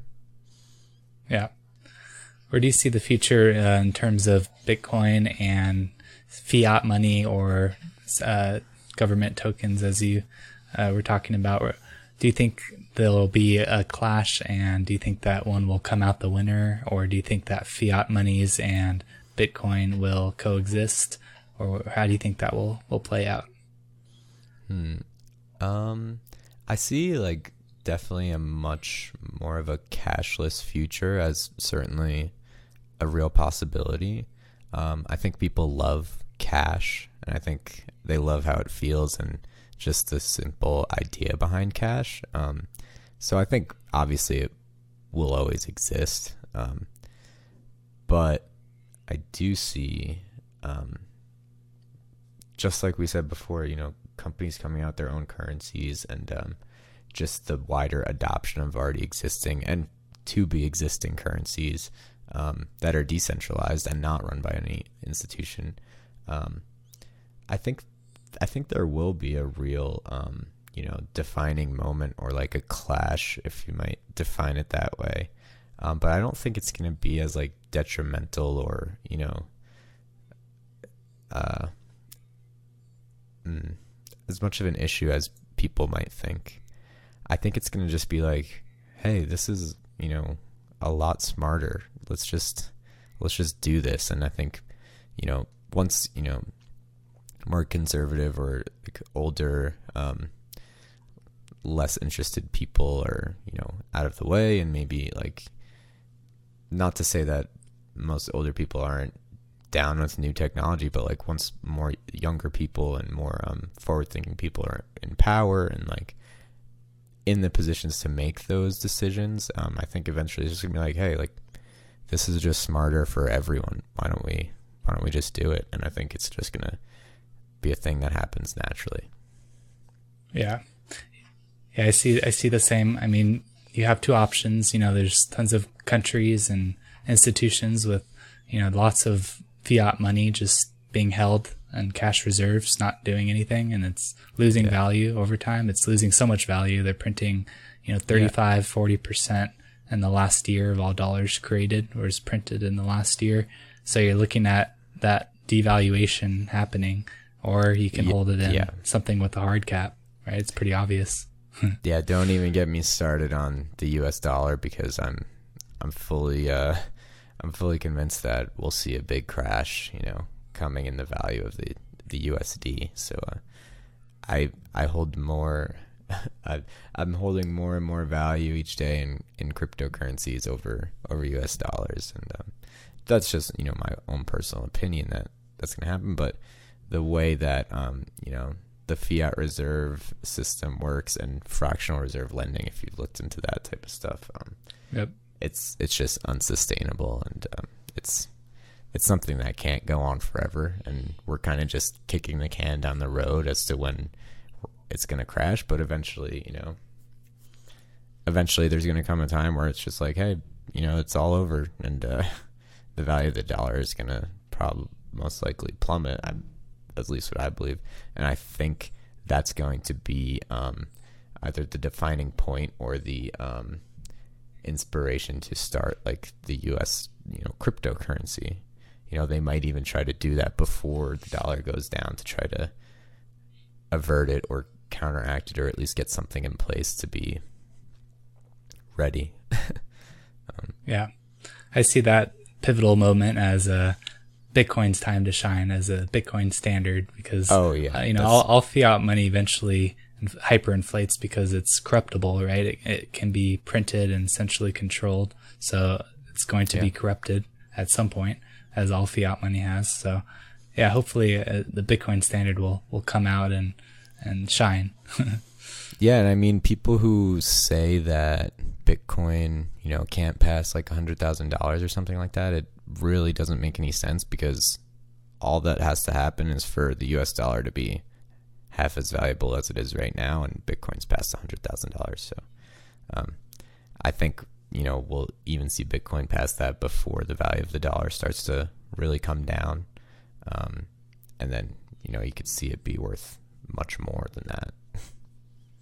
Yeah. Where do you see the future uh, in terms of Bitcoin and fiat money or uh, government tokens, as you uh, were talking about? Do you think there'll be a clash and do you think that one will come out the winner? Or do you think that fiat monies and bitcoin will coexist? Or how do you think that will will play out? Hmm. um i see like definitely a much more of a cashless future as certainly a real possibility. Um, i think people love cash and i think they love how it feels and just the simple idea behind cash um, so I think obviously it will always exist. Um, but I do see, um, just like we said before, you know, companies coming out their own currencies and um, just the wider adoption of already existing and to be existing currencies um, that are decentralized and not run by any institution. Um, I think I think there will be a real um, you know defining moment or like a clash if you might define it that way. Um, but i don't think it's going to be as like detrimental or you know uh, mm, as much of an issue as people might think. I think it's going to just be like hey this is you know a lot smarter. Let's just let's just do this. And i think you know once you know more conservative or like older um, less interested people are you know out of the way and maybe like not to say that most older people aren't down with new technology but like once more younger people and more um, forward thinking people are in power and like in the positions to make those decisions um, i think eventually it's just gonna be like hey like this is just smarter for everyone. Why don't we why don't we just do it? And i think it's just gonna be a thing that happens naturally yeah yeah, I see. I see the same. I mean, you have two options. You know, there's tons of countries and institutions with, you know, lots of fiat money just being held and cash reserves not doing anything and it's losing yeah. value over time. It's losing so much value. They're printing, you know, 35, 40% in the last year of all dollars created or is printed in the last year. So you're looking at that devaluation happening, or you can hold it in yeah. something with a hard cap, right? It's pretty obvious. [laughs] yeah, don't even get me started on the U.S. dollar because I'm I'm fully uh, I'm fully convinced that we'll see a big crash. You know, coming in the value of the the USD. So uh, I I hold more. [laughs] I, I'm holding more and more value each day in, in cryptocurrencies over over U.S. dollars, and um, that's just you know my own personal opinion that that's going to happen. But the way that um, you know the fiat reserve system works and fractional reserve lending, if you've looked into that type of stuff, um, yep, it's it's just unsustainable, and um, it's it's something that can't go on forever, and we're kind of just kicking the can down the road as to when it's going to crash. But eventually, you know, eventually there's going to come a time where it's just like, hey, you know, it's all over, and uh, [laughs] the value of the dollar is going to probably most likely plummet. I'm, at least what I believe, and I think that's going to be um, either the defining point or the um, inspiration to start like the U.S. you know cryptocurrency you know, they might even try to do that before the dollar goes down to try to avert it or counteract it or at least get something in place to be ready. [laughs] um, yeah. I see that pivotal moment as a Bitcoin's time to shine as a Bitcoin standard because oh yeah, uh, you know all, all, fiat money eventually hyperinflates because it's corruptible, right? It, it, can be printed and centrally controlled, so it's going to yeah. be corrupted at some point as all fiat money has. So, yeah, hopefully uh, the Bitcoin standard will will come out and and shine. [laughs] yeah, and I mean people who say that Bitcoin, you know, can't pass like a hundred thousand dollars or something like that, it really doesn't make any sense because all that has to happen is for the U.S. dollar to be half as valuable as it is right now, and Bitcoin's past a hundred thousand dollars. So, um, I think you know, we'll even see Bitcoin pass that before the value of the dollar starts to really come down. Um, and then, you know, you could see it be worth much more than that.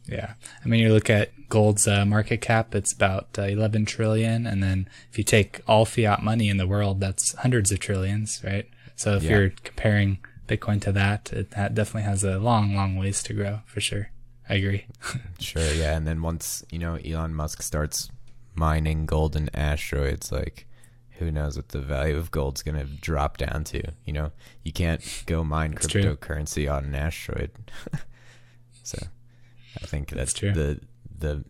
Yeah. I mean, you look at gold's uh, market cap, it's about uh, 11 trillion. And then if you take all fiat money in the world, that's hundreds of trillions, right? So if yeah. you're comparing Bitcoin to that, it, that definitely has a long, long ways to grow for sure. I agree. [laughs] sure. Yeah. And then once, you know, Elon Musk starts mining golden asteroids, like who knows what the value of gold's going to drop down to? You know, you can't go mine cryptocurrency on an asteroid. [laughs] so, I think that's, true. the the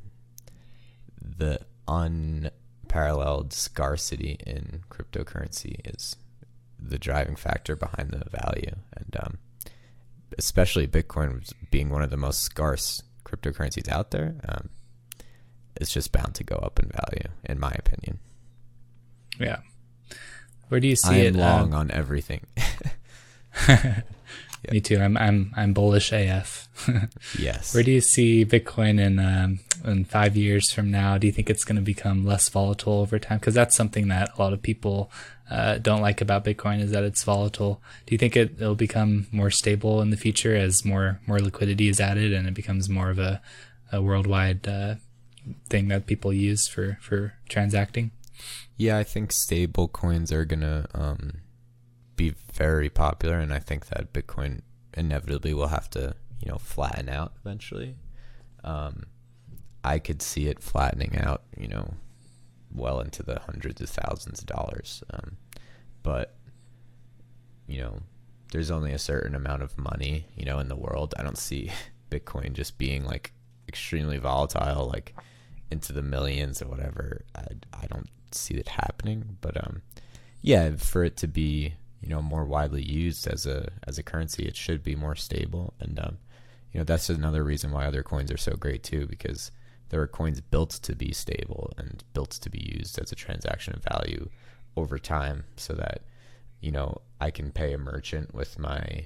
the unparalleled scarcity in cryptocurrency is the driving factor behind the value, and um, especially Bitcoin being one of the most scarce cryptocurrencies out there. Um, it's just bound to go up in value, in my opinion. Yeah. Where do you see I am it? long um, on everything. [laughs] [laughs] Me too. I'm I'm I'm bullish AF. [laughs] yes. Where do you see Bitcoin in um, in five years from now? Do you think it's going to become less volatile over time? Because that's something that a lot of people uh, don't like about Bitcoin is that it's volatile. Do you think it, it'll become more stable in the future as more more liquidity is added and it becomes more of a, a worldwide uh, thing that people use for for transacting. Yeah, I think stable coins are gonna um, be very popular, and I think that Bitcoin inevitably will have to you know flatten out eventually. Um, I could see it flattening out, you know, well into the hundreds of thousands of dollars. Um, but you know, there's only a certain amount of money, you know, in the world. I don't see [laughs] Bitcoin just being like extremely volatile. Like into the millions or whatever. I, I don't see it happening, but um, yeah, for it to be you know more widely used as a as a currency, it should be more stable, and um, you know that's another reason why other coins are so great too, because there are coins built to be stable and built to be used as a transaction of value over time, so that you know I can pay a merchant with my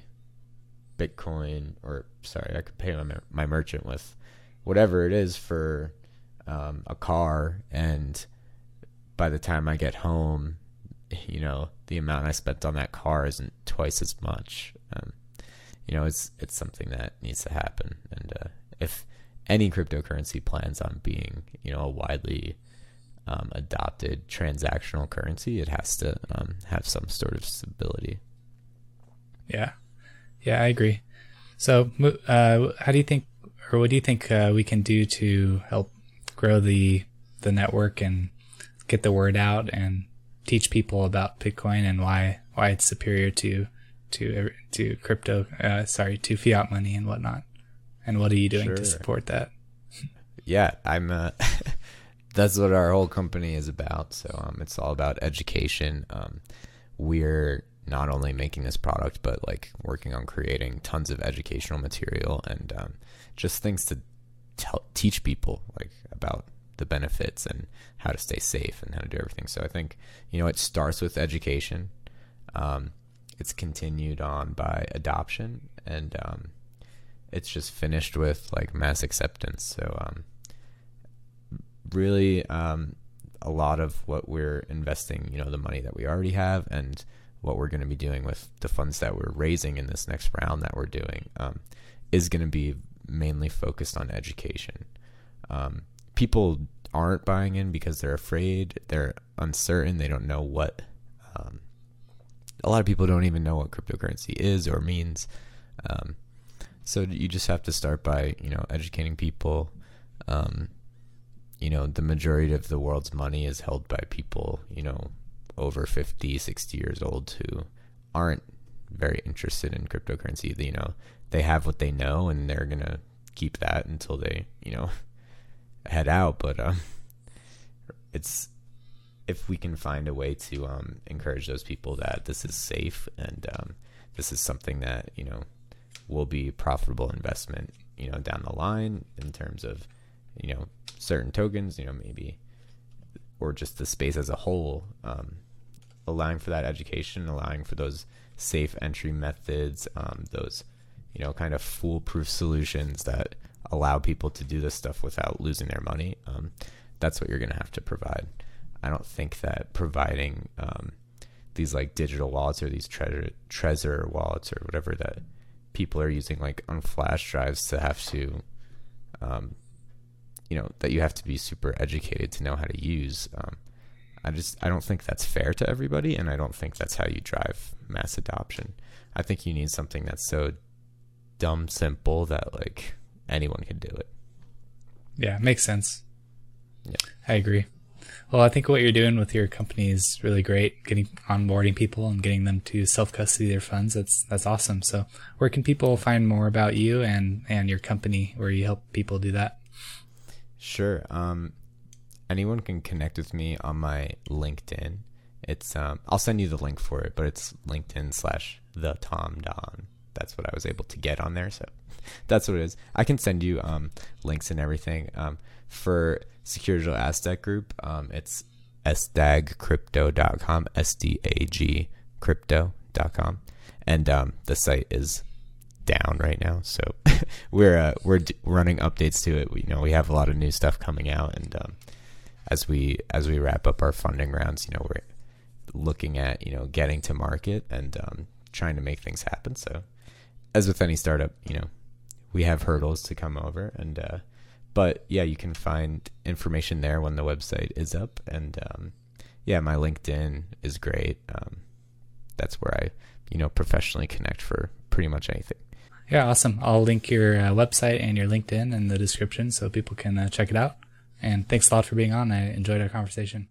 Bitcoin, or sorry, I could pay my my merchant with whatever it is for um, a car, and by the time I get home, you know, the amount I spent on that car isn't twice as much. Um, you know, it's it's something that needs to happen, and uh, if any cryptocurrency plans on being, you know, a widely um, adopted transactional currency, it has to um, have some sort of stability. Yeah, yeah, I agree. So, uh, how do you think, or what do you think uh, we can do to help grow the the network and get the word out and teach people about Bitcoin and why why it's superior to to to crypto, uh, sorry, to fiat money and whatnot? And what are you doing sure. to support that? [laughs] Yeah, I'm. Uh, [laughs] that's what our whole company is about. So um, it's all about education. Um, we're not only making this product, but like working on creating tons of educational material and um, just things to tell, teach people like about the benefits and how to stay safe and how to do everything. So I think you know it starts with education. Um, it's continued on by adoption, and um, it's just finished with like mass acceptance. So um, really, um, a lot of what we're investing, you know, the money that we already have, and what we're going to be doing with the funds that we're raising in this next round that we're doing, um, is going to be mainly focused on education. Um, people aren't buying in because they're afraid, they're uncertain, they don't know what. Um, a lot of people don't even know what cryptocurrency is or means. Um, so you just have to start by you know educating people. Um, you know the majority of the world's money is held by people you know over 50, 60 years old who aren't very interested in cryptocurrency. You know they have what they know and they're gonna keep that until they you know head out. But um, it's if we can find a way to um, encourage those people that this is safe and um, this is something that you know will be profitable investment, you know, down the line in terms of you know certain tokens, you know, maybe or just the space as a whole, um, allowing for that education, allowing for those safe entry methods, um, those you know kind of foolproof solutions that allow people to do this stuff without losing their money, um, that's what you're going to have to provide. I don't think that providing um, these like digital wallets or these Trezor Trezor wallets or whatever that people are using like on flash drives to have to, um, you know, that you have to be super educated to know how to use. Um, I just I don't think that's fair to everybody, and I don't think that's how you drive mass adoption. I think you need something that's so dumb simple that like anyone can do it. Yeah, makes sense. Yeah. I agree. Well, I think what you're doing with your company is really great. Getting onboarding people and getting them to self custody their funds. That's that's awesome. So, where can people find more about you and and your company, where you help people do that? Sure. Um, anyone can connect with me on my LinkedIn. It's um, I'll send you the link for it, but it's LinkedIn slash the Tom Don that's what I was able to get on there. So [laughs] that's what it is. I can send you um, links and everything. Um, for Secure Digital Asset Group, um, it's sdagcrypto.com, S-D-A-G crypto.com. And um, the site is down right now. So [laughs] we're uh, we're d- running updates to it. We you know we have a lot of new stuff coming out, and um, as we as we wrap up our funding rounds, you know we're looking at you know getting to market and um, trying to make things happen. So as with any startup, you know, we have hurdles to come over, and uh, but yeah, you can find information there when the website is up, and um, yeah, my LinkedIn is great. Um, that's where I, you know, professionally connect for pretty much anything. Yeah, awesome. I'll link your uh, website and your LinkedIn in the description so people can uh, check it out. And thanks a lot for being on. I enjoyed our conversation.